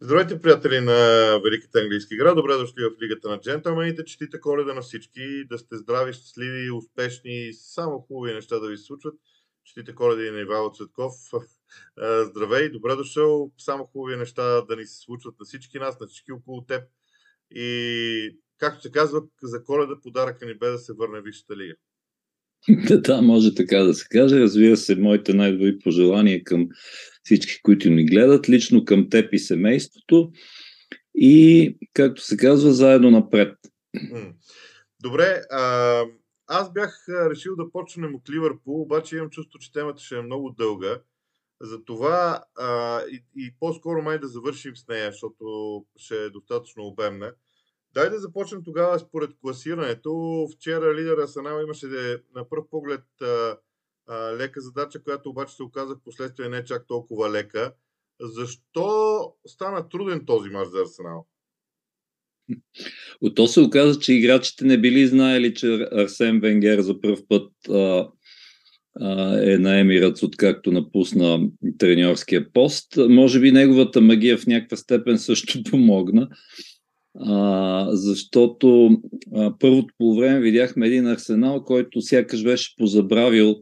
Здравейте, приятели на Великата английска игра. Добре дошли в Лигата на джентълмените. Четите коледа на всички. Да сте здрави, щастливи, успешни. Само хубави неща да ви случват. Четите коледа и на Ивайло Цветков. Здравей, добре дошъл. Само хубави неща да ни се случват на всички нас, на всички около теб. И, както се казва, за коледа подаръка ни бе да се върне Висшата лига. да, може така да се каже. Разбира се, моите най-добри пожелания към всички, които ни гледат, лично към теб и семейството и, както се казва, заедно напред. Добре, а, аз бях решил да почнем от Ливърпул, обаче имам чувство, че темата ще е много дълга. Затова а, и, и по-скоро май да завършим с нея, защото ще е достатъчно обемна. Дай да започнем тогава според класирането. Вчера лидер Асанал имаше на пръв поглед а, а, лека задача, която обаче се оказа в последствие не чак толкова лека. Защо стана труден този мач за Арсенал? От то се оказа, че играчите не били знаели, че Арсен Венгер за първ път а, а, е на Емирец, откакто напусна треньорския пост. Може би неговата магия в някаква степен също помогна а, защото а, първото по време видяхме един арсенал, който сякаш беше позабравил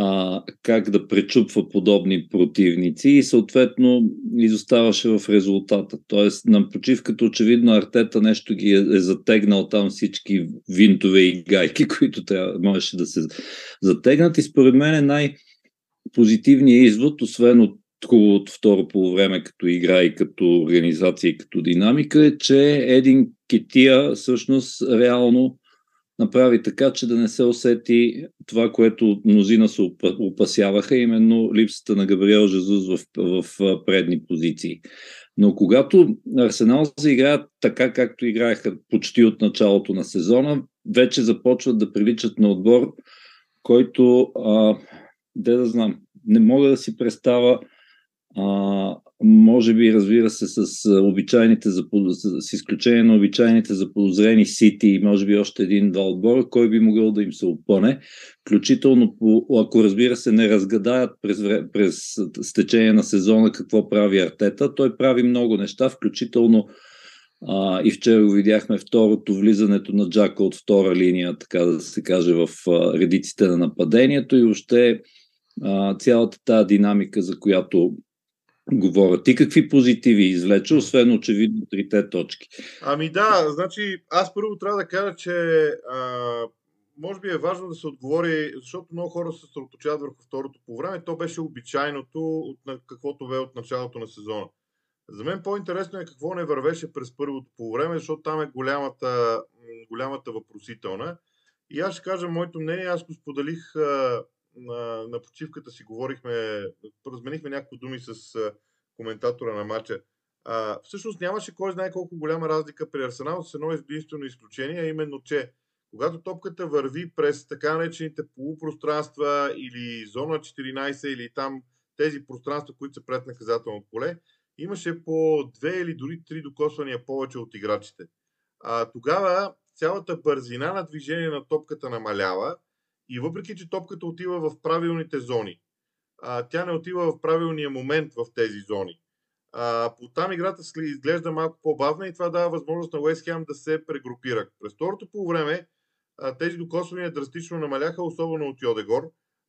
а, как да пречупва подобни противници и съответно изоставаше в резултата. Тоест на почивката очевидно Артета нещо ги е, е затегнал там всички винтове и гайки, които трябва, можеше да се затегнат и според мен е най- позитивният извод, освен от хубавото второ полувреме като игра и като организация и като динамика е, че един Кития всъщност реално направи така, че да не се усети това, което мнозина се опасяваха, именно липсата на Габриел Жезус в, в предни позиции. Но когато Арсенал заиграят така, както играеха почти от началото на сезона, вече започват да приличат на отбор, който, а, де да знам, не мога да си представя а, може би, разбира се, с обичайните, с изключение на обичайните заподозрени Сити и може би още един-два отбора, кой би могъл да им се опъне, включително по, ако разбира се не разгадаят през, през стечение на сезона какво прави Артета, той прави много неща, включително а, и вчера видяхме второто влизането на Джака от втора линия, така да се каже, в редиците на нападението и още цялата тази динамика, за която говорят. Ти какви позитиви извлече, освен очевидно трите точки? Ами да, значи аз първо трябва да кажа, че а, може би е важно да се отговори, защото много хора се съсредоточават върху второто по време. То беше обичайното, от, каквото бе от началото на сезона. За мен по-интересно е какво не вървеше през първото по време, защото там е голямата, голямата въпросителна. И аз ще кажа моето мнение, аз го споделих а, на, на почивката си говорихме, разменихме някои думи с коментатора на матча. А, всъщност нямаше кой знае колко голяма разлика при Арсенал с едно единствено изключение, а именно, че когато топката върви през така наречените полупространства или зона 14 или там тези пространства, които са пред наказателно поле, имаше по две или дори три докосвания повече от играчите. А, тогава цялата бързина на движение на топката намалява и въпреки, че топката отива в правилните зони, а, тя не отива в правилния момент в тези зони. А, по там играта изглежда малко по-бавна и това дава възможност на Уест Хем да се прегрупира. През второто по време тези докосвания драстично намаляха, особено от Йодегор.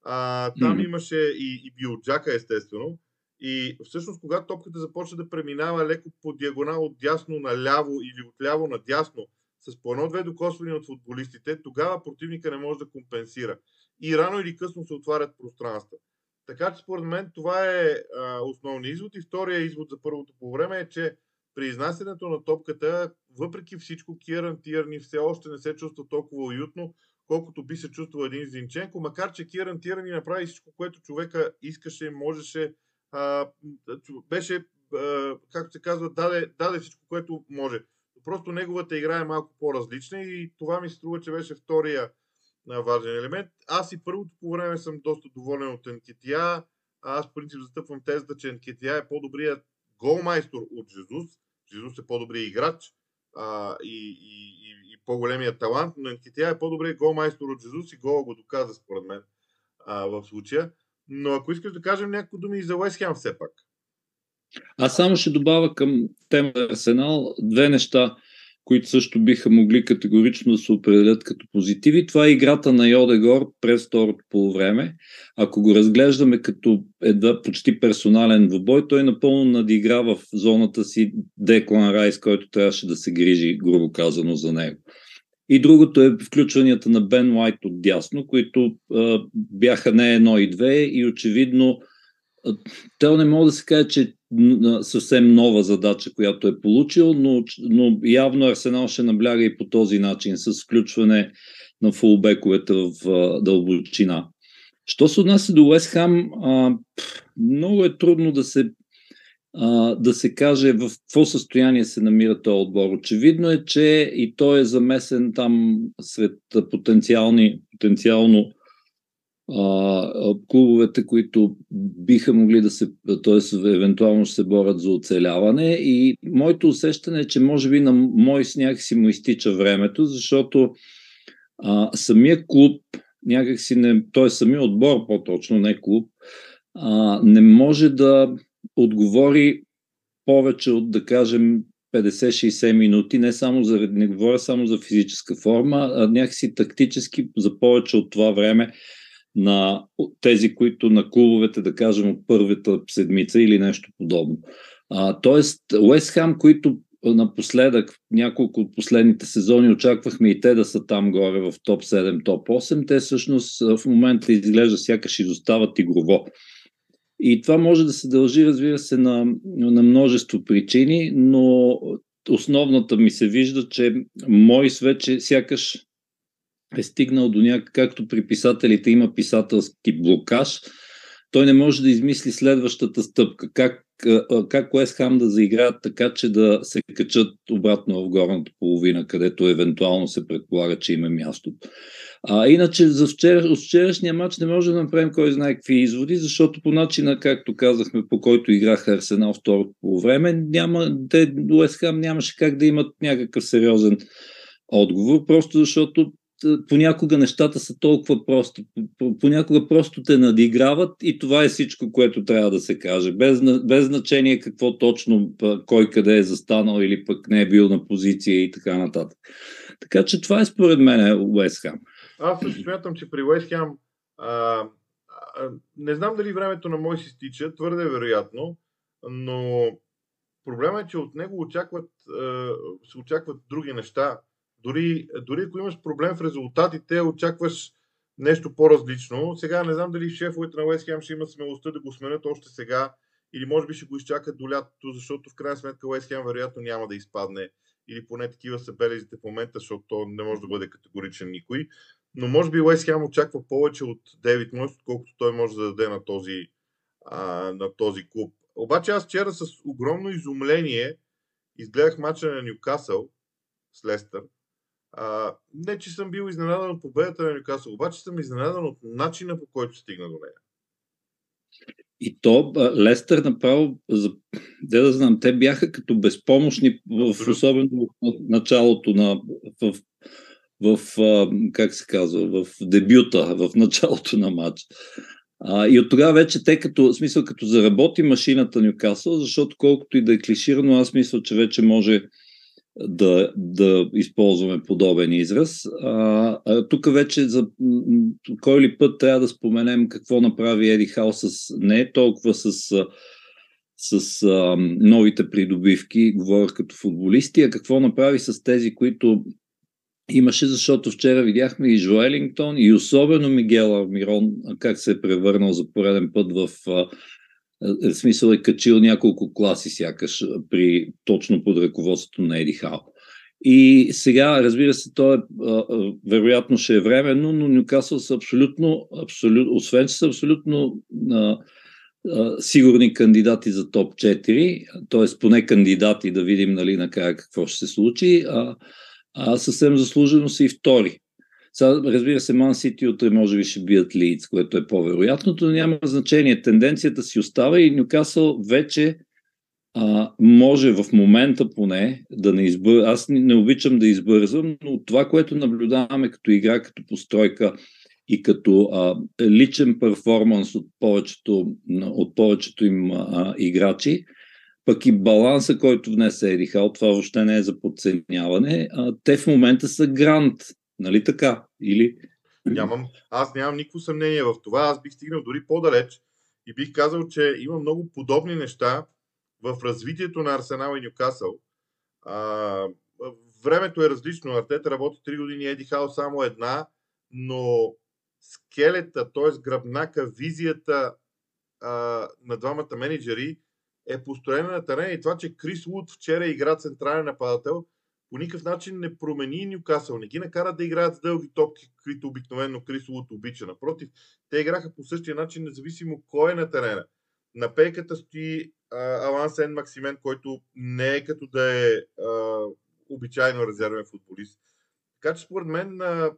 А, там mm. имаше и, и Биоджака, естествено. И всъщност, когато топката започва да преминава леко по диагонал от дясно на ляво или от ляво на дясно, с по едно-две докосвания от футболистите, тогава противника не може да компенсира. И рано или късно се отварят пространства. Така че според мен това е а, основният извод. И втория извод за първото по време е, че при изнасянето на топката, въпреки всичко, Киран Тирни все още не се чувства толкова уютно, колкото би се чувствал един Зинченко, макар че Киран Тирни направи всичко, което човека искаше, можеше, а, беше, а, както се казва, даде, даде всичко, което може. Просто неговата игра е малко по-различна и това ми се струва, че беше втория важен елемент. Аз и първото по време съм доста доволен от Енкетия. Аз в принцип застъпвам тезата, че Енкетия е по-добрият голмайстор от Жезус. Жезус е по-добрият играч а, и, и, и, и по-големият талант, но Енкетия е по-добрият голмайстор от Жезус и гола го доказа според мен а, в случая. Но ако искаш да кажем някакво думи и за Уест все пак. Аз само ще добавя към темата Арсенал две неща, които също биха могли категорично да се определят като позитиви. Това е играта на Йодегор през второто полувреме. Ако го разглеждаме като едва почти персонален двубой, той напълно надигра в зоната си Деклан Райс, който трябваше да се грижи, грубо казано, за него. И другото е включванията на Бен Уайт от дясно, които а, бяха не едно и две и очевидно те не мога да се каже, че съвсем нова задача, която е получил, но, но явно Арсенал ще набляга и по този начин, с включване на фулбековете в дълбочина. Що се отнася до Уест Хам, много е трудно да се, а, да се каже в какво състояние се намира този отбор. Очевидно е, че и той е замесен там сред потенциални, потенциално а, клубовете, които биха могли да се, т.е. евентуално се борят за оцеляване. И моето усещане е, че може би на мой сняг си му изтича времето, защото а, самия клуб, някакси не, т.е. самия отбор по-точно, не клуб, а, не може да отговори повече от, да кажем, 50-60 минути, не само за, не говоря само за физическа форма, а някакси тактически за повече от това време на тези, които на клубовете, да кажем, от първата седмица или нещо подобно. А, тоест, Уест Хам, които напоследък, няколко от последните сезони очаквахме и те да са там горе в топ 7, топ 8, те всъщност в момента изглежда сякаш изостават игрово. И това може да се дължи, разбира се, на, на множество причини, но основната ми се вижда, че Мойс вече сякаш е стигнал до някак, както при писателите има писателски блокаж, той не може да измисли следващата стъпка. Как, как Уест Хам да заиграят така, че да се качат обратно в горната половина, където евентуално се предполага, че има място. А, иначе за вчера, от вчерашния матч не може да направим кой знае какви изводи, защото по начина, както казахме, по който играха Арсенал второто по време, няма, те, Уест Хам нямаше как да имат някакъв сериозен отговор, просто защото понякога нещата са толкова просто. Понякога просто те надиграват и това е всичко, което трябва да се каже. Без, без значение какво точно, кой къде е застанал или пък не е бил на позиция и така нататък. Така че това е според мен Уест Хам. Аз също смятам, че при Уест Хам не знам дали времето на мой си стича, твърде вероятно, но проблема е, че от него очакват, се очакват други неща дори, дори ако имаш проблем в резултатите, очакваш нещо по-различно. Сега не знам дали шефовете на Уест Хем ще имат смелостта да го сменят още сега или може би ще го изчакат до лятото, защото в крайна сметка Уест Хем вероятно няма да изпадне или поне такива са белезите в момента, защото то не може да бъде категоричен никой. Но може би Уест Хем очаква повече от Дейвид Мойс, отколкото той може да даде на този, а, на този клуб. Обаче аз вчера с огромно изумление изгледах мача на Ньюкасъл с Лестър а, не, че съм бил изненадан от победата на Нюкасъл, обаче съм изненадан от начина по който стигна до нея. И то Лестър направо, де да знам, те бяха като безпомощни, в, особено в началото на, в, в, как се казва, в дебюта, в началото на матч. А, и от тогава вече те като, в смисъл като заработи машината Нюкасъл, защото колкото и да е клиширано, аз мисля, че вече може да, да използваме подобен израз. А, а, тук вече за кой ли път трябва да споменем какво направи Еди Хал с не толкова с, с а, новите придобивки, говоря като футболисти, а какво направи с тези, които имаше, защото вчера видяхме и Жоелингтон, и особено Мигел Армирон, как се е превърнал за пореден път в в смисъл е качил няколко класи сякаш при, точно под ръководството на Еди Хал. И сега, разбира се, то е, вероятно ще е временно, но Нюкасъл са абсолютно, абсолютно освен че са абсолютно а, а, сигурни кандидати за топ 4, т.е. поне кандидати да видим нали, накрая какво ще се случи, а, а съвсем заслужено са и втори. Сега, разбира се, Ман Сити утре може би ще бият Лидс, което е по-вероятното, но няма значение. Тенденцията си остава и Нюкасъл вече а, може в момента поне да не избързва. Аз не обичам да избързвам, но това, което наблюдаваме като игра, като постройка и като а, личен перформанс от повечето, от повечето им а, играчи, пък и баланса, който внесе Еди Хал, това въобще не е за подценяване. А, те в момента са грант, нали така? Или... Нямам, аз нямам никакво съмнение в това. Аз бих стигнал дори по-далеч и бих казал, че има много подобни неща в развитието на Арсенал и Нюкасъл. А, времето е различно. Артета работи 3 години, Еди Хал само една, но скелета, т.е. гръбнака, визията а, на двамата менеджери е построена на терена и това, че Крис Луд вчера игра централен нападател, по никакъв начин не промени Нюкасъл. Не ги накара да играят с дълги топки, които обикновено Крис Луд обича. Напротив, те играха по същия начин, независимо кой е на терена. На пейката стои а, Алан Сен Максимен, който не е като да е а, обичайно резервен футболист. Така че според мен а,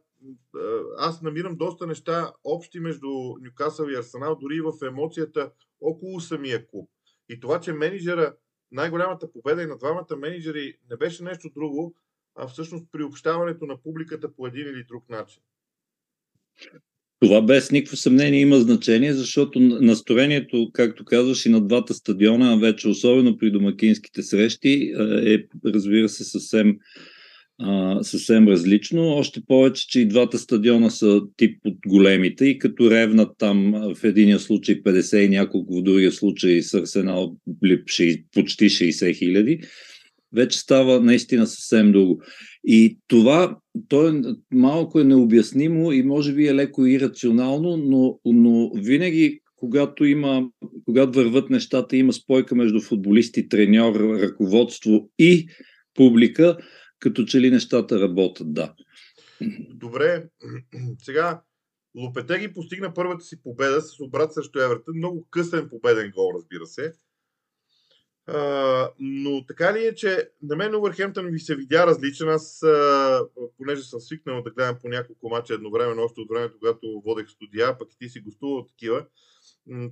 аз намирам доста неща общи между Нюкасъл и Арсенал, дори и в емоцията около самия клуб. И това, че менеджера, най-голямата победа и на двамата менеджери не беше нещо друго, а всъщност приобщаването на публиката по един или друг начин. Това без никакво съмнение има значение, защото настроението, както казваш, и на двата стадиона, вече особено при домакинските срещи, е, разбира се, съвсем а, съвсем различно. Още повече, че и двата стадиона са тип от големите и като ревнат там в единия случай 50 и няколко, в другия случай с Арсенал почти 60 хиляди, вече става наистина съвсем друго. И това, то е малко е необяснимо и може би е леко ирационално, но, но винаги когато има, когато върват нещата, има спойка между футболисти, треньор, ръководство и публика, като че ли нещата работят, да. Добре, сега Лопетеги постигна първата си победа с обрат срещу Евертън. Много късен победен гол, разбира се. А, но така ли е, че на мен Увърхемптън ви се видя различен. Аз, а, понеже съм свикнал да гледам по няколко мача едновременно, още от времето, когато водех студия, пък и ти си гостувал такива.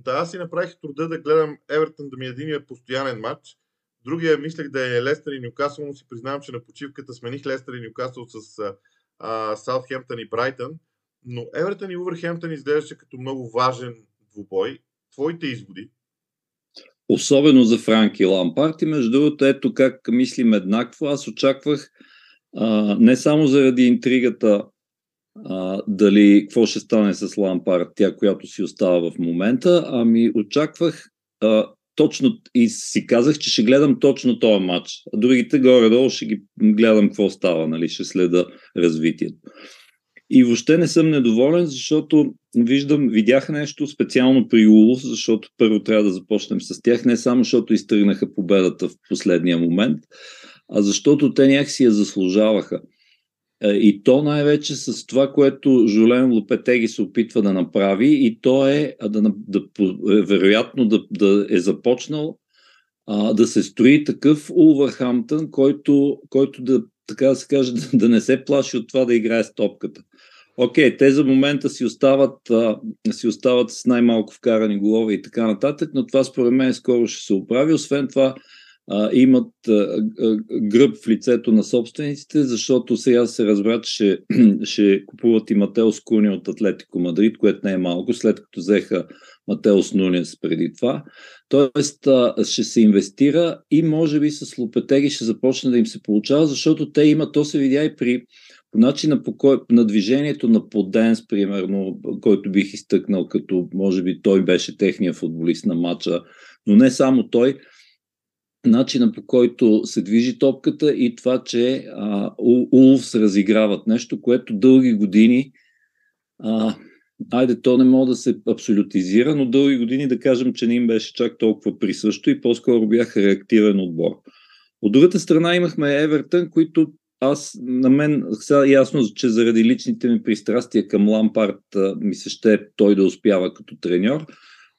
Та аз си направих труда да гледам Евертън да ми е един постоянен матч. Другия мислех да е Лестър и Нюкасъл, но си признавам, че на почивката смених Лестър и Нюкасъл с Саутхемптън и Брайтън. Но Евертън и Увърхемптън изглеждаше като много важен двубой. Твоите изводи? Особено за Франки Лампарт и между другото, ето как мислим еднакво. Аз очаквах а, не само заради интригата а, дали какво ще стане с Лампарт, тя, която си остава в момента, ами очаквах а, точно и си казах, че ще гледам точно този матч. А другите горе-долу ще ги гледам какво става, нали, ще следа развитието. И въобще не съм недоволен, защото виждам, видях нещо специално при Улов, защото първо трябва да започнем с тях, не само защото изтръгнаха победата в последния момент, а защото те някакси я заслужаваха. Е, и то най-вече с това, което Жулен Лопетеги се опитва да направи, и то е да, да, е, вероятно да, да е започнал а, да се строи такъв Улвърхамптън, който, който да, така да се каже, да, да не се плаши от това да играе с топката. Окей, те за момента си остават, а, си остават с най-малко вкарани голове и така нататък, но това според мен скоро ще се оправи. Освен това, а, имат а, а, гръб в лицето на собствениците, защото сега се разбра, че ще, ще купуват и Матеос Куни от Атлетико Мадрид, което не е малко, след като взеха Матеос Нунес преди това. Тоест а, ще се инвестира и може би с Лопетеги ще започне да им се получава, защото те имат, то се видя и при по начина по кой, на движението на Поденс, примерно, който бих изтъкнал като, може би той беше техния футболист на матча, но не само той, начина по който се движи топката и това, че Улфс разиграват нещо, което дълги години а, айде, то не мога да се абсолютизира, но дълги години да кажем, че не им беше чак толкова присъщо и по-скоро бяха реактивен отбор. От другата страна имахме Евертън, които аз, на мен, сега ясно, че заради личните ми пристрастия към Лампарт ми се ще той да успява като треньор,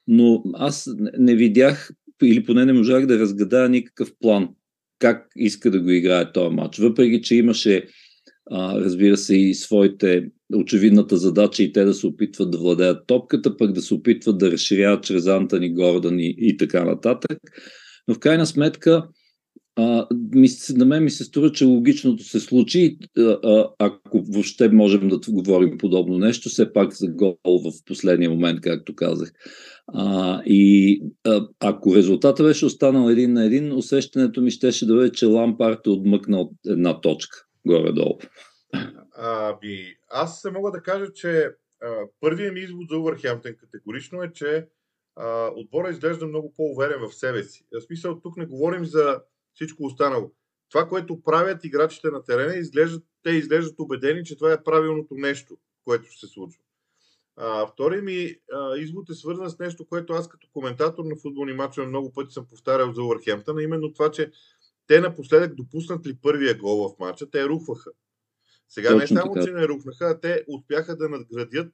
но аз не видях или поне не можах да разгадая никакъв план как иска да го играе този матч. Въпреки, че имаше, а, разбира се, и своите очевидната задача и те да се опитват да владеят топката, пък да се опитват да разширяват чрез Антони Гордън и, и така нататък. Но в крайна сметка а, ми, на мен ми се струва, че логичното се случи, а, ако въобще можем да говорим подобно нещо, все пак за гол в последния момент, както казах. А, и а, ако резултата беше останал един на един, усещането ми щеше да бъде, че Лампарт е отмъкнал една точка горе-долу. Аби, аз се мога да кажа, че първият ми извод за Увърхемптън категорично е, че а, отбора изглежда много по-уверен в себе си. В смисъл, тук не говорим за всичко останало. Това, което правят играчите на терена, изглеждат, те изглеждат убедени, че това е правилното нещо, което ще се случва. А, втори ми а, извод е свързан с нещо, което аз като коментатор на футболни матчове много пъти съм повтарял за Увърхемптън, именно това, че те напоследък допуснат ли първия гол в матча, те рухваха. Сега Точно не само, така. че не рухнаха, а те успяха да надградят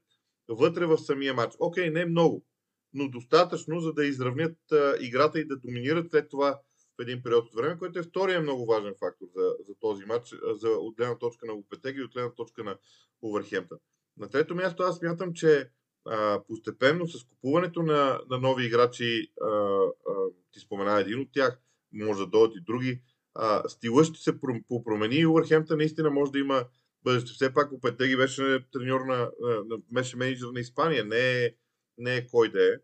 вътре в самия матч. Окей, не много, но достатъчно, за да изравнят а, играта и да доминират след това в един период от време, което е втория много важен фактор за, за този матч, за от гледна точка на Лопетеги и от гледна точка на Увърхемптън. На трето място аз смятам, че а, постепенно с купуването на, на нови играчи, а, а, ти спомена един от тях, може да дойдат и други, а, стила ще се промени и Увърхемптън наистина може да има бъдеще. Все пак Опетеги беше треньор на, на, беше менеджер на Испания, не е, не е кой да е.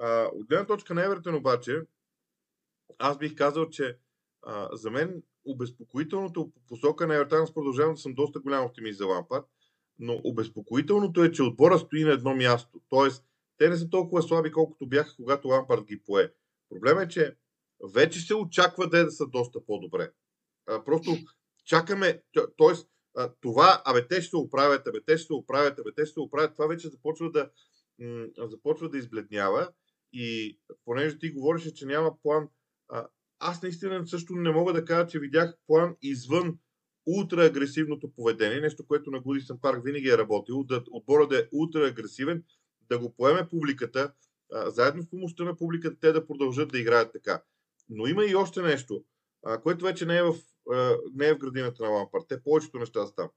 А, от гледна точка на Евертен обаче, аз бих казал, че а, за мен обезпокоителното по посока на Евертен, аз продължавам да съм доста голям оптимист за Лампард, но обезпокоителното е, че отбора стои на едно място. Тоест, те не са толкова слаби, колкото бяха, когато Лампард ги пое. Проблемът е, че вече се очаква да, е да са доста по-добре. А, просто чакаме, т.е това, абе те ще се оправят, абе те ще се оправят, абе те ще се оправят, това вече започва да, м- започва да избледнява и понеже ти говореше, че няма план, а, аз наистина също не мога да кажа, че видях план извън ултра агресивното поведение, нещо, което на Гудисън парк винаги е работило, да отбора да е ултра агресивен, да го поеме публиката, а, заедно с помощта на публиката, те да продължат да играят така. Но има и още нещо, а, което вече не е в не е в градината на Лампард. Те повечето неща са там.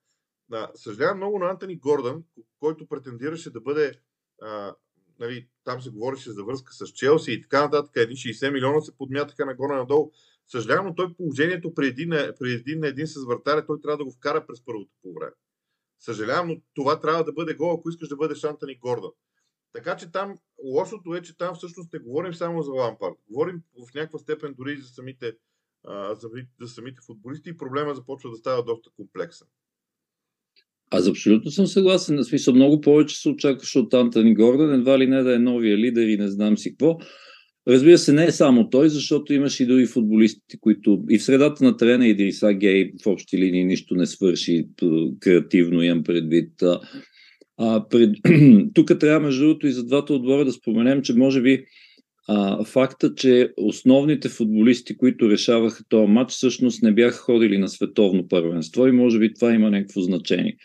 съжалявам много на Антони Гордън, който претендираше да бъде а, нали, там се говореше за връзка с Челси и така нататък, едни 60 милиона се подмятаха нагоре-надолу. Съжалявам, но той положението при един, при един на един с вратаря, той трябва да го вкара през първото по време. Съжалявам, но това трябва да бъде гол, ако искаш да бъдеш Антони Гордън. Така че там, лошото е, че там всъщност не говорим само за Лампард. Говорим в някаква степен дори и за самите за, за самите футболисти и проблема започва да става доста комплексен. Аз абсолютно съм съгласен. На смисъл много повече се очакваше от Антони Гордън, едва ли не да е новия лидер и не знам си какво. Разбира се, не е само той, защото имаш и други футболисти, които и в средата на терена и Гей в общи линии нищо не свърши креативно, имам предвид. А, пред... Тук трябва, между другото, и за двата отбора да споменем, че може би а, факта, че основните футболисти, които решаваха този матч, всъщност не бяха ходили на световно първенство и може би това има някакво значение.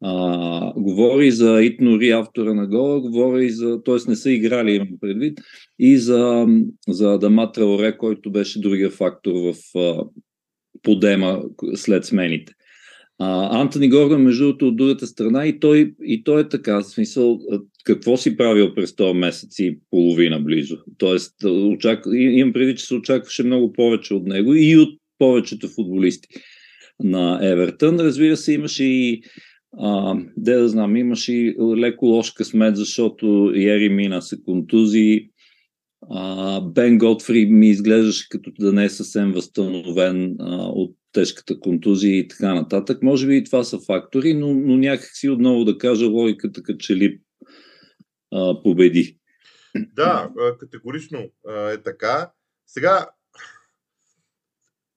А, говори за Итнори, автора на гола, говори за, т.е. не са играли, имам предвид, и за, за Адама Траоре, който беше другия фактор в а, подема след смените. А, Антони Гордон, между другото, от другата страна, и той, и той е така, в смисъл, какво си правил през този месец и половина близо. Тоест, очак... имам преди, че се очакваше много повече от него и от повечето футболисти на Евертън. Разбира се, имаше и а, де да знам, имаше и леко лош късмет, защото Ери мина се контузии. А, Бен Готфри ми изглеждаше като да не е съвсем възстановен а, от тежката контузия и така нататък. Може би и това са фактори, но, но някак си отново да кажа логиката като че ли а, победи. Да, категорично е така. Сега,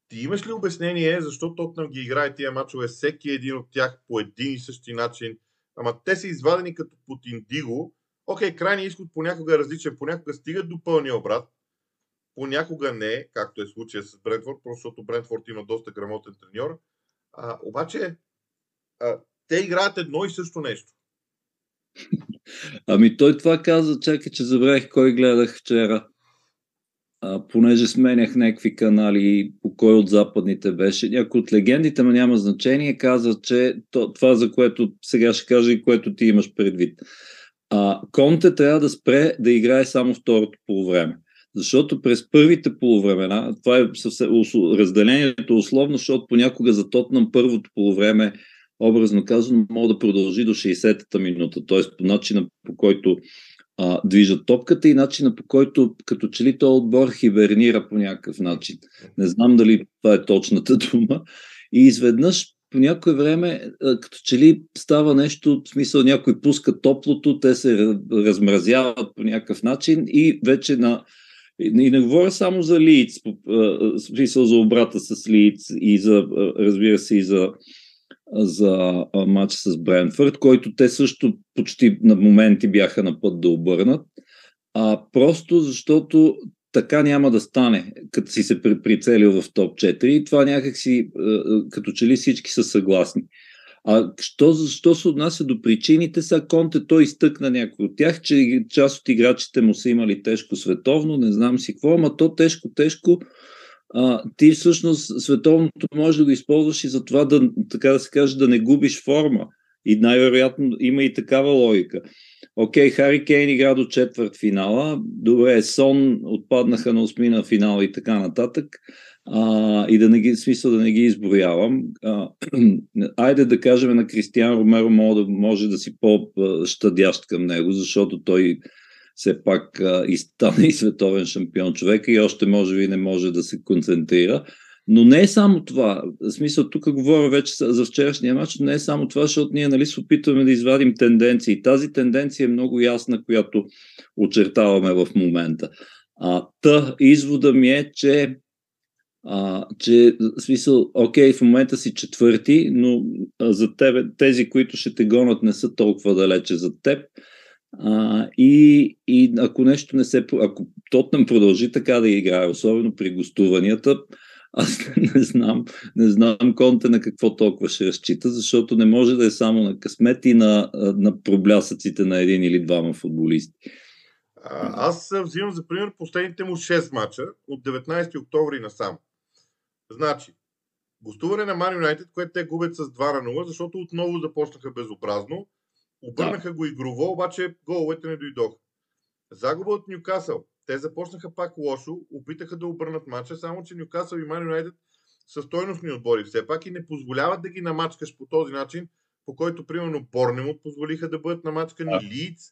ти имаш ли обяснение защо Тотнам ги играе тия мачове, всеки един от тях по един и същи начин? Ама те са извадени като под индиго. Окей, крайният изход понякога е различен, понякога стигат до пълния обрат, понякога не, както е случая с Брентфорд, просто защото Брентфорд има доста грамотен треньор. А, обаче, а, те играят едно и също нещо. Ами той това каза, чакай, че забравих кой гледах вчера. А, понеже сменях някакви канали, по кой от западните беше. Някой от легендите, но няма значение, каза, че то, това, за което сега ще кажа и което ти имаш предвид. А, Конте трябва да спре да играе само второто по време. Защото през първите полувремена, това е съвсем, разделението условно, защото понякога за Тотнам първото полувреме, образно казано, мога да продължи до 60-та минута, т.е. по начина по който а, движат топката и начина по който като че ли този отбор хибернира по някакъв начин. Не знам дали това е точната дума. И изведнъж по някое време, като че ли става нещо, в смисъл някой пуска топлото, те се размразяват по някакъв начин и вече на и не говоря само за Лиц, смисъл за обрата с Лиц и за, разбира се, и за, за матч с Бренфърд, който те също почти на моменти бяха на път да обърнат, а просто защото така няма да стане, като си се прицелил в топ 4 и това някак си, като че ли всички са съгласни. А що, защо се отнася до причините, са Конте той изтъкна някой от тях, че част от играчите му са имали тежко световно, не знам си какво, ама то тежко, тежко, а, ти всъщност световното можеш да го използваш и за това да, така да се каже, да не губиш форма. И най-вероятно има и такава логика. Окей, Хари Кейн игра до четвърт финала. Добре, Сон отпаднаха на осмина финал и така нататък. А, и да не ги, смисъл да не ги изброявам. А, айде да кажем на Кристиан Ромеро може да, може да си по-щадящ към него, защото той все пак а, и стана и световен шампион човек и още може би не може да се концентрира. Но не е само това. В смисъл, тук говоря вече за вчерашния матч, но не е само това, защото ние нали, се опитваме да извадим тенденции. Тази тенденция е много ясна, която очертаваме в момента. А, та, извода ми е, че а, че, в смисъл, окей, в момента си четвърти, но а, за тебе, тези, които ще те гонят, не са толкова далече за теб. А, и, и ако нещо не се. Ако Тотнам продължи така да играе, особено при гостуванията, аз не знам, не знам Конте на какво толкова ще разчита, защото не може да е само на късмет и на, на проблясъците на един или двама футболисти. Аз взимам за пример последните му 6 мача от 19 октомври насам. Значи, гостуване на Man United, което те губят с 2 на 0, защото отново започнаха безобразно. Обърнаха да. го игрово, обаче головете не дойдоха. Загуба от Ньюкасъл. Те започнаха пак лошо, опитаха да обърнат матча, само че Ньюкасъл и Man United са стойностни отбори все пак и не позволяват да ги намачкаш по този начин, по който, примерно, Борнемот позволиха да бъдат намачкани, да. Лидс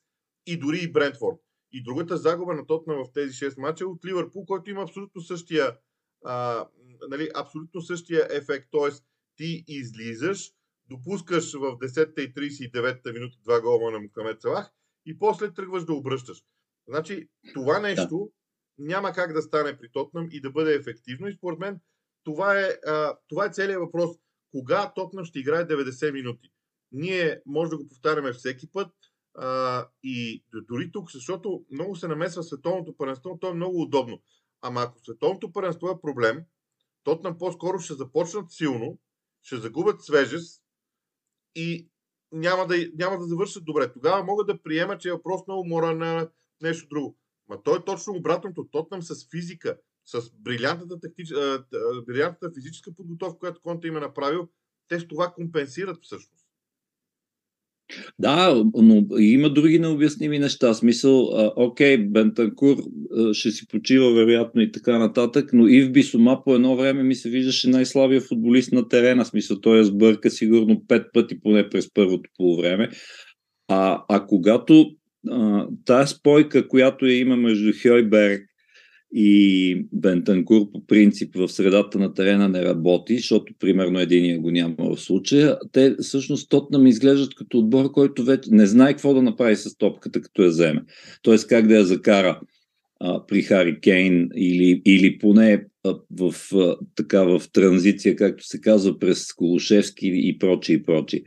и дори и Брентфорд. И другата загуба на Тотна в тези 6 мача е от Ливърпул, който има абсолютно същия, а, нали, абсолютно същия ефект. Т.е. ти излизаш, допускаш в 10-та и 39-та минута два гола на Мухамед Салах и после тръгваш да обръщаш. Значи, това нещо да. няма как да стане при Тотнам и да бъде ефективно. И според мен това е, а, това е целият въпрос. Кога Тотнам ще играе 90 минути? Ние може да го повтаряме всеки път а, и дори тук, защото много се намесва световното първенство, то е много удобно. Ама ако световното първенство е проблем, Тотнам по-скоро ще започнат силно, ще загубят свежест и няма да, няма да завършат добре. Тогава могат да приема, че е въпрос на умора на нещо друго. Ма той е точно обратното. Тотнам с физика, с брилянтната, тактич... брилянтната физическа подготовка, която Конте им е направил, те с това компенсират всъщност. Да, но има други необясними неща. Смисъл, а, окей, Бентанкур а, ще си почива вероятно и така нататък, но и в Бисома по едно време ми се виждаше най-слабия футболист на терена. Смисъл, той е сбърка сигурно пет пъти поне през първото полувреме. А, а когато тази спойка, която я има между Хойберг и Бентанкур по принцип в средата на терена не работи, защото примерно единия го няма в случая. Те всъщност Тотнам изглеждат като отбор, който вече не знае какво да направи с топката, като я вземе. Тоест как да я закара а, при Хари Кейн или, или поне в, а, така, в транзиция, както се казва, през Колушевски и прочи и прочи.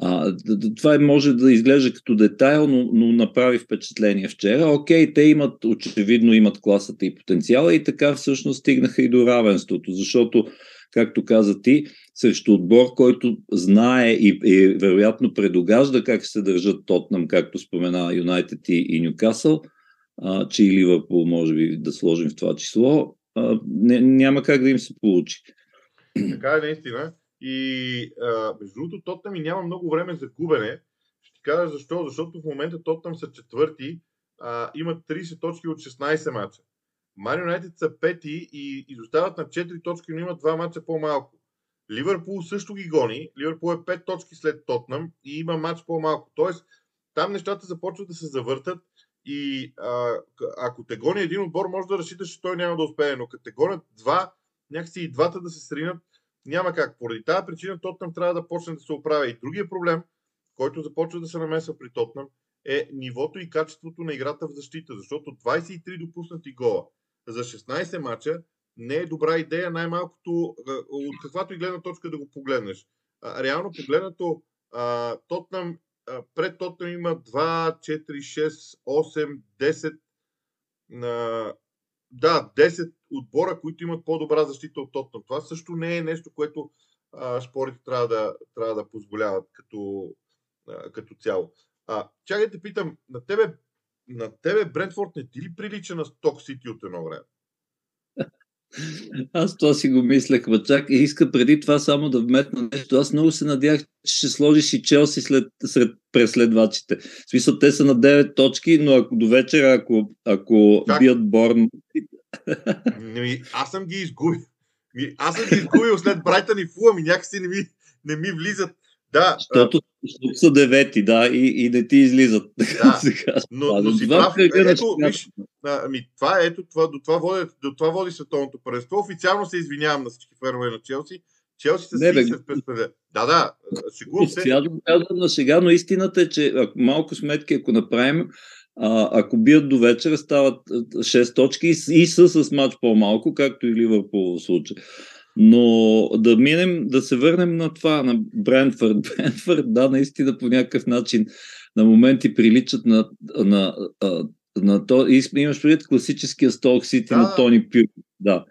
А, това може да изглежда като детайл, но, но направи впечатление вчера. Окей, те имат, очевидно имат класата и потенциала и така всъщност стигнаха и до равенството, защото, както каза ти, срещу отбор, който знае и, и вероятно предогажда как се държат Тотнам, както спомена Юнайтед и, и Нюкасъл, че и Ливърпул може би да сложим в това число, а, не, няма как да им се получи. Така е наистина. И а, между другото, Тотнам и няма много време за губене. Ще ти кажа защо. Защото в момента Тотнам са четвърти, а, имат 30 точки от 16 мача. Ман Юнайтед са пети и изостават на 4 точки, но имат два мача по-малко. Ливърпул също ги гони. Ливърпул е 5 точки след Тотнам и има матч по-малко. Тоест, там нещата започват да се завъртат и а, ако те гони един отбор, може да разчиташ, че той няма да успее, но като те гонят два, някакси и двата да се сринат, няма как. Поради тази причина Тотнам трябва да почне да се оправя. И другия проблем, който започва да се намесва при Тотнам, е нивото и качеството на играта в защита, защото 23 допуснати гола за 16 мача не е добра идея, най-малкото от каквато и гледна точка да го погледнеш. Реално погледнато, Тотнам, пред Тотнам има 2, 4, 6, 8, 10 да, 10 отбора, които имат по-добра защита от Тотнам. Това също не е нещо, което спорите трябва да, трябва да позволяват като, като цяло. А, чакай те питам, на тебе, на тебе Брентфорд не ти ли прилича на Сток Сити от едно време? Аз това си го мислех, ма чак и иска преди това само да вметна нещо. Аз много се надях, че ще сложиш и Челси след, сред преследвачите. В смисъл, те са на 9 точки, но ако до вечера, ако, ако бият Борн... Аз съм ги изгубил. Аз съм ги изгубил след Брайтън и Фулъм и някакси не ми, не ми влизат да. Защото, защото са девети, да, и, и не ти излизат. Да, Сега, но, но си прав. Ето, виж, ами, това, ето, това, до, това води, до това води световното първенство. Официално се извинявам на всички фенове на Челси. Челси са си се Да, да, шегувам се. Сега казвам на сега, но истината е, че ако, малко сметки, ако направим, а, ако бият до вечера, стават 6 точки и, и са с матч по-малко, както и Ливърпул в случай. Но да минем, да се върнем на това, на Брентфорд. Брентфорд, да, наистина по някакъв начин на моменти приличат на, на, на, на то. Имаш предвид класическия Столк Сити да. на Тони Пюр. Да.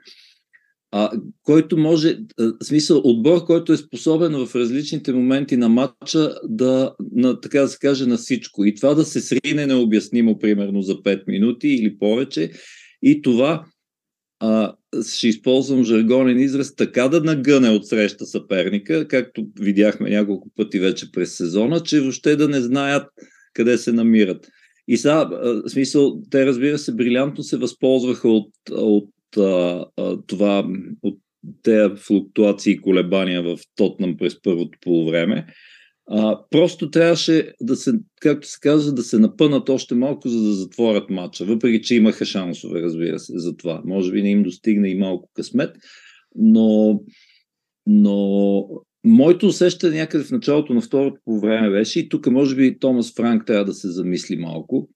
А, който може, в смисъл, отбор, който е способен в различните моменти на матча да, на, така да се каже, на всичко. И това да се срине необяснимо, примерно за 5 минути или повече. И това а, ще използвам жаргонен израз, така да нагъне от среща съперника, както видяхме няколко пъти вече през сезона, че въобще да не знаят къде се намират. И сега, смисъл, те разбира се, брилянтно се възползваха от, от а, а, това, от тези флуктуации и колебания в Тотнам през първото полувреме. А, просто трябваше да се, както се казва, да се напънат още малко, за да затворят матча, въпреки че имаха шансове, разбира се, за това. Може би не им достигна и малко късмет, но, но моето усещане някъде в началото на второто по време беше, и тук може би Томас Франк трябва да се замисли малко,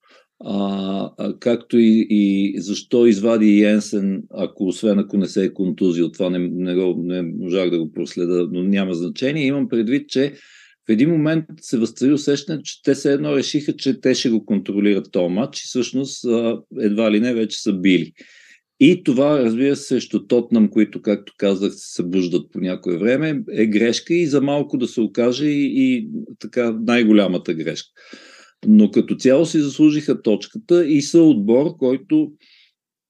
а, а, както и, и защо извади Йенсен, ако освен ако не се е контузил, това не, не, го, не можах да го проследа, но няма значение. Имам предвид, че в един момент се възцари усещане, че те се едно решиха, че те ще го контролират този матч и всъщност едва ли не вече са били. И това, разбира се, срещу Тотнам, които, както казах, се събуждат по някое време, е грешка и за малко да се окаже и, и така най-голямата грешка. Но като цяло си заслужиха точката и са отбор, който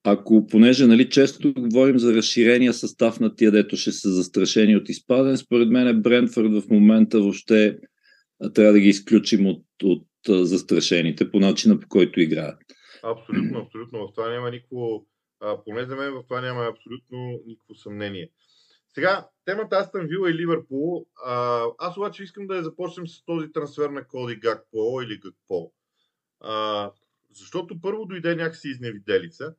ако, понеже нали, често говорим за разширения състав на тия, дето ще са застрашени от изпадане, според мен Брентфорд в момента въобще трябва да ги изключим от, от застрашените по начина по който играят. Абсолютно, абсолютно. В това няма никакво, поне за мен в това няма абсолютно никакво съмнение. Сега, темата Астън Вила и Ливърпул. А, аз обаче искам да я започнем с този трансфер на Коди Гакпо или Гакпо. А, защото първо дойде някакси изневиделица.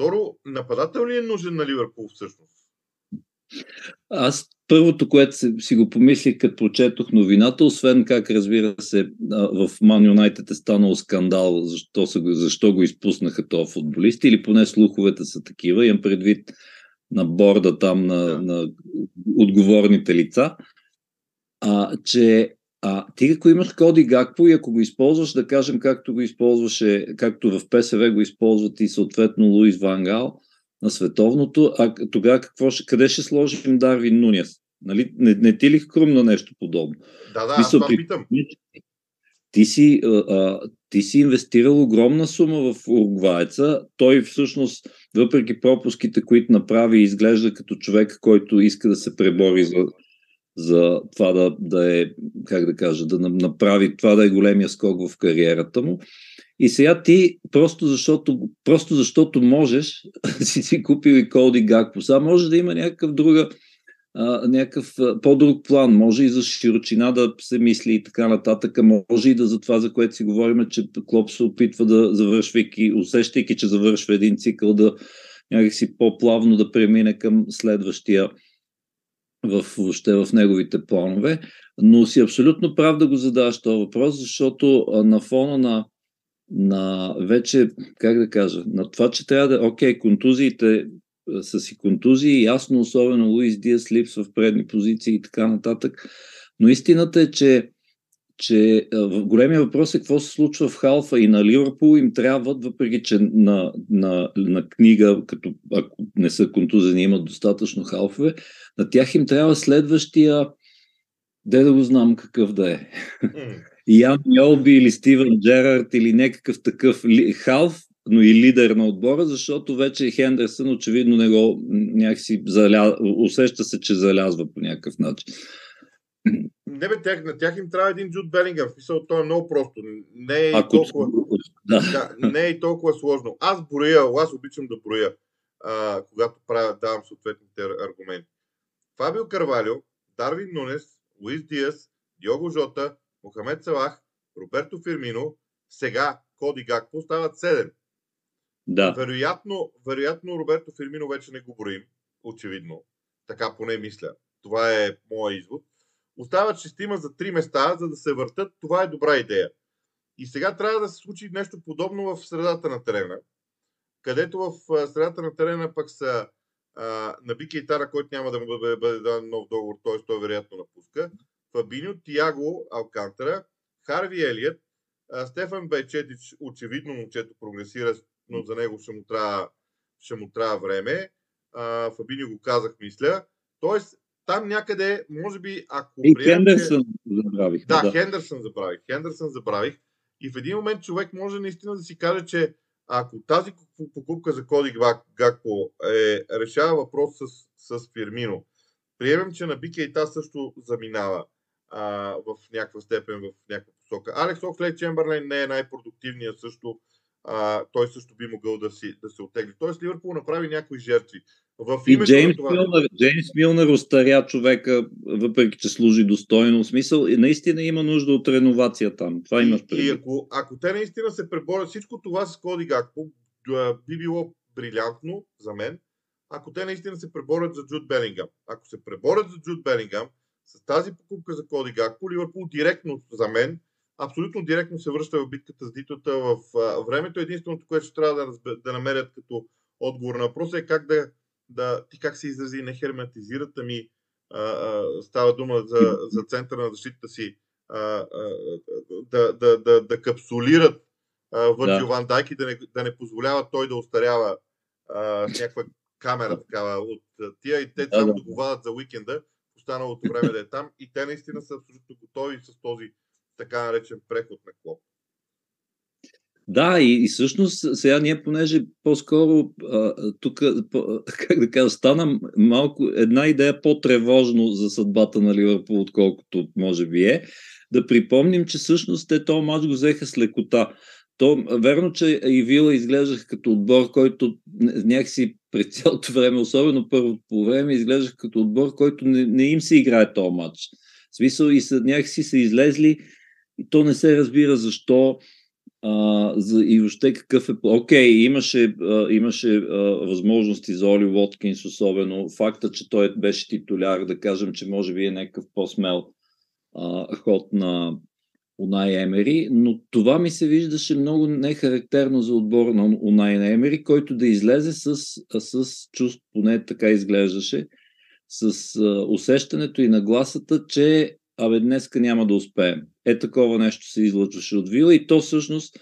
Второ, нападател ли е нужен на Ливърпул всъщност? Аз първото, което си го помислих, като прочетох новината, освен как, разбира се, в Ман Юнайтед е станал скандал, защо, са, защо го изпуснаха този футболист, или поне слуховете са такива, имам предвид на борда там на, да. на отговорните лица, а, че а ти ако имаш Коди Гакпо и ако го използваш, да кажем както го използваше, както в ПСВ го използват и съответно Луис Вангал на световното, а тогава какво ще, къде ще сложим Дарвин Нуняс? Нали? Не, не ти ли хрумна нещо подобно? Да, да, аз това питам. Ти си, а, ти си инвестирал огромна сума в Уругвайца. Той всъщност, въпреки пропуските, които направи, изглежда като човек, който иска да се пребори за, за това да, да е, как да кажа, да направи това да е големия скок в кариерата му. И сега ти, просто защото, просто защото можеш, си си купил и Коди Гакпо. Сега може да има някакъв друга, а, някакъв по-друг план. Може и за широчина да се мисли и така нататък. Може и да за това, за което си говорим, че Клоп се опитва да завършвайки, усещайки, че завършва един цикъл, да някакси по-плавно да премине към следващия в, въобще в неговите планове. Но си абсолютно прав да го задаваш този въпрос, защото на фона на, на вече, как да кажа, на това, че трябва да, окей, контузиите са си контузии, ясно, особено Луис Диас липсва в предни позиции и така нататък. Но истината е, че че големия въпрос е какво се случва в Халфа и на Ливърпул им трябват, въпреки че на, на, на книга, като ако не са контузени, имат достатъчно халфове, на тях им трябва следващия, де да го знам какъв да е. Ян Йолби или Стивен Джерард или някакъв такъв ли, халф, но и лидер на отбора, защото вече Хендерсън очевидно не го някакси заля... усеща се, че залязва по някакъв начин. Не бе, тях, на тях им трябва един Джуд Белингъм. В смисъл, то е много просто. Не е, Ако... толкова, да. Да, не е толкова сложно. Аз броя, аз обичам да броя, а, когато правя, давам съответните аргументи. Фабио Карвалио, Дарвин Нунес, Луис Диас, Диого Жота, Мохамед Салах, Роберто Фирмино, сега Коди Гакпо стават 7. Да. Вероятно, вероятно Роберто Фирмино вече не го броим, очевидно. Така поне мисля. Това е моят извод. Остават шестима за три места, за да се въртат. Това е добра идея. И сега трябва да се случи нещо подобно в средата на терена, където в средата на терена пък са а, на Бикейтара, който няма да му бъде, бъде дан нов договор, т.е. той вероятно напуска, Фабиньо, Тиаго, Алкантера, Харви Елият, а, Стефан Байчетич, очевидно момчето прогресира, но за него ще му трябва, ще му трябва време. А, Фабиньо го казах, мисля. Тоест, там някъде, може би, ако. И прием, Хендерсън че... забравих. Да, да, Хендерсън забравих. Хендерсън забравих. И в един момент човек може наистина да си каже, че ако тази покупка за Коди Гакпо е, решава въпрос с, с Фирмино, приемем, че на Бикейта също заминава а, в някаква степен, в някаква посока. Алекс Окслей Чемберлен не е най-продуктивният също. А, той също би могъл да, си, да се отегли. Тоест Ливърпул направи някои жертви. В и Джеймс, това... Милнер, Джеймс Милнер остаря човека, въпреки че служи достойно. В смисъл, и наистина има нужда от реновация там. Това имаш предвид. И ако, ако те наистина се преборят всичко това с Коди Гакпо, би било брилянтно за мен, ако те наистина се преборят за Джуд Белингам. Ако се преборят за Джуд Белингам, с тази покупка за Коди Гакпо, Ливърпул директно за мен, абсолютно директно се връща в битката с Дитота в времето. Единственото, което ще трябва да, да намерят като отговор на въпроса е как да да, ти как се изрази, не херметизират, ами а, а, става дума за, за центъра на защитата си, а, а, да, да, да, да капсулират Върджил да. Ван Дайк и да не, да не позволява той да остарява а, с някаква камера такава от тия и те да, само да. договарят за уикенда, останалото време да е там и те наистина са абсолютно готови с този така наречен преход на клоп. Да, и, и всъщност сега ние, понеже по-скоро тук, как да кажа, стана малко една идея по-тревожно за съдбата на Ливърпул, отколкото може би е, да припомним, че всъщност те този матч го взеха с лекота. То, верно, че и Вила изглеждаха като отбор, който някакси през цялото време, особено първото по време, изглеждаха като отбор, който не, не им се играе този матч. В смисъл и са, някакси са излезли и то не се разбира защо а, за, и въобще какъв е... Окей, имаше, а, имаше а, възможности за Оли Воткинс, особено. Факта, че той беше титуляр, да кажем, че може би е някакъв по-смел а, ход на Унай Емери, но това ми се виждаше много нехарактерно за отбора на Унай Емери, който да излезе с, с чувство, поне така изглеждаше, с а, усещането и нагласата, че абе днеска няма да успеем. Е такова нещо се излъчваше от Вила и то всъщност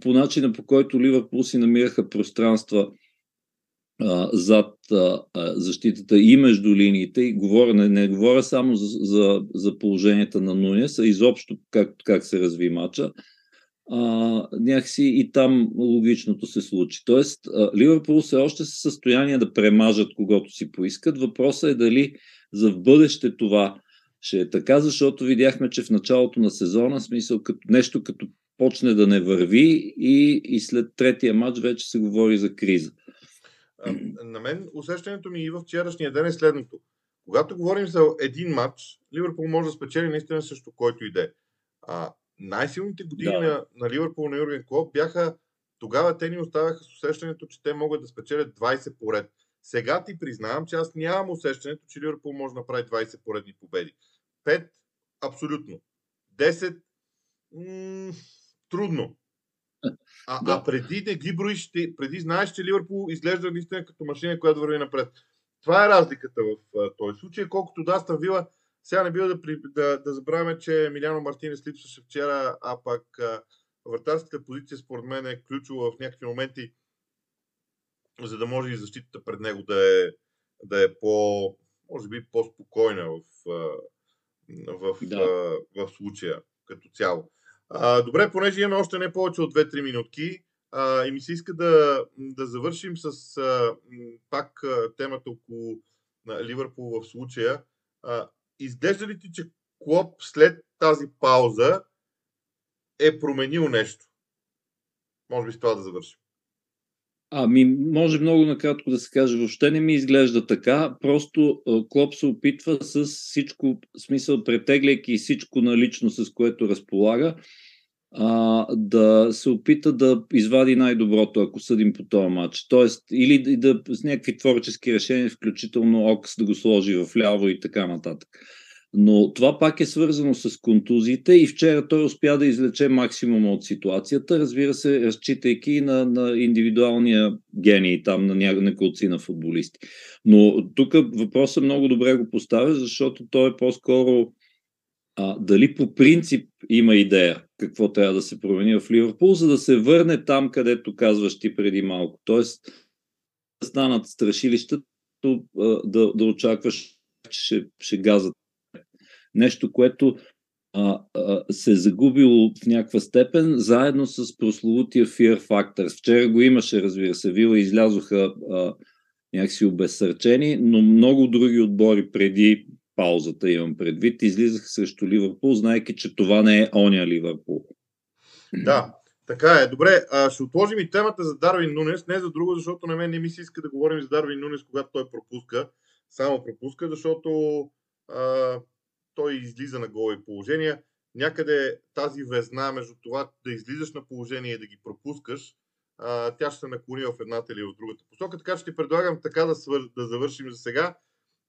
по начина по който Ливърпул си намираха пространства а, зад а, защитата и между линиите, и говоря, не, не говоря само за, за, за положенията на Нунес, а изобщо как, как се разви мача, а, някакси и там логичното се случи. Тоест, а, Ливърпул все още са в състояние да премажат когото си поискат. Въпросът е дали за в бъдеще това ще е така, защото видяхме, че в началото на сезона, смисъл като, нещо като почне да не върви и, и след третия матч вече се говори за криза. На мен усещането ми и в вчерашния ден е следното. Когато говорим за един матч, Ливърпул може да спечели наистина също който иде. А, най-силните години да. на, на Ливърпул на Юрген Клоп бяха тогава те ни оставяха с усещането, че те могат да спечелят 20 поред. Сега ти признавам, че аз нямам усещането, че Ливърпул може да направи 20 поредни победи. 5 абсолютно. 10 м- трудно. А, да. а преди не ги броиш, преди знаеш, че Ливърпул изглежда наистина като машина, която върви напред. Това е разликата в а, този случай. Колкото да Астан Вила, сега не бива да, да, да забравяме, че Миляно Мартинес липсваше вчера, а пък а, вратарската позиция според мен е ключова в някакви моменти, за да може и защитата пред него да е, да е по, може би по-спокойна в, в, да. в, в случая като цяло. А, добре, понеже имаме още не повече от 2-3 минутки а, и ми се иска да, да завършим с а, пак а, темата около на Ливърпул в случая. А, изглежда ли ти, че Клоп след тази пауза е променил нещо? Може би с това да завършим. Ами, може много накратко да се каже, въобще не ми изглежда така. Просто Клоп се опитва с всичко, смисъл, претегляйки всичко налично, с което разполага, а, да се опита да извади най-доброто, ако съдим по този матч. Тоест, или да, с някакви творчески решения, включително Окс да го сложи в ляво и така нататък. Но това пак е свързано с контузиите и вчера той успя да излече максимума от ситуацията, разбира се, разчитайки на, на индивидуалния гений там на няколци на футболисти. Но тук въпросът много добре го поставя, защото той е по-скоро а, дали по принцип има идея какво трябва да се промени в Ливърпул, за да се върне там, където казваш ти преди малко. Тоест, да станат страшилищата, да, да очакваш, че ще, ще газат Нещо, което а, а, се е загубило в някаква степен, заедно с прословутия Fear Factor. Вчера го имаше, разбира се, Вила излязоха а, някакси обезсърчени, но много други отбори преди паузата, имам предвид, излизаха срещу Ливърпул, знайки, че това не е оня Ливърпул. Да, така е. Добре, а, ще отложим и темата за Дарвин Нунес, не за друго, защото на мен не ми се иска да говорим за Дарвин Нунес, когато той пропуска. Само пропуска, защото а, той излиза на голови положения. Някъде тази везна между това да излизаш на положение и да ги пропускаш, а, тя ще се наклони в едната или в другата посока. Така че ти предлагам така да, свър... да завършим за сега.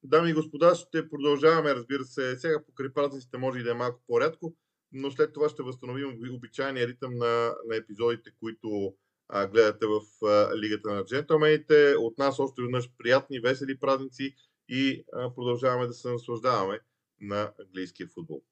Дами и господа, ще продължаваме, разбира се. Сега покрай празниците може и да е малко по-рядко, но след това ще възстановим обичайния ритъм на, на епизодите, които а, гледате в а, Лигата на джентълмените. От нас още веднъж приятни, весели празници и а, продължаваме да се наслаждаваме на английския футбол.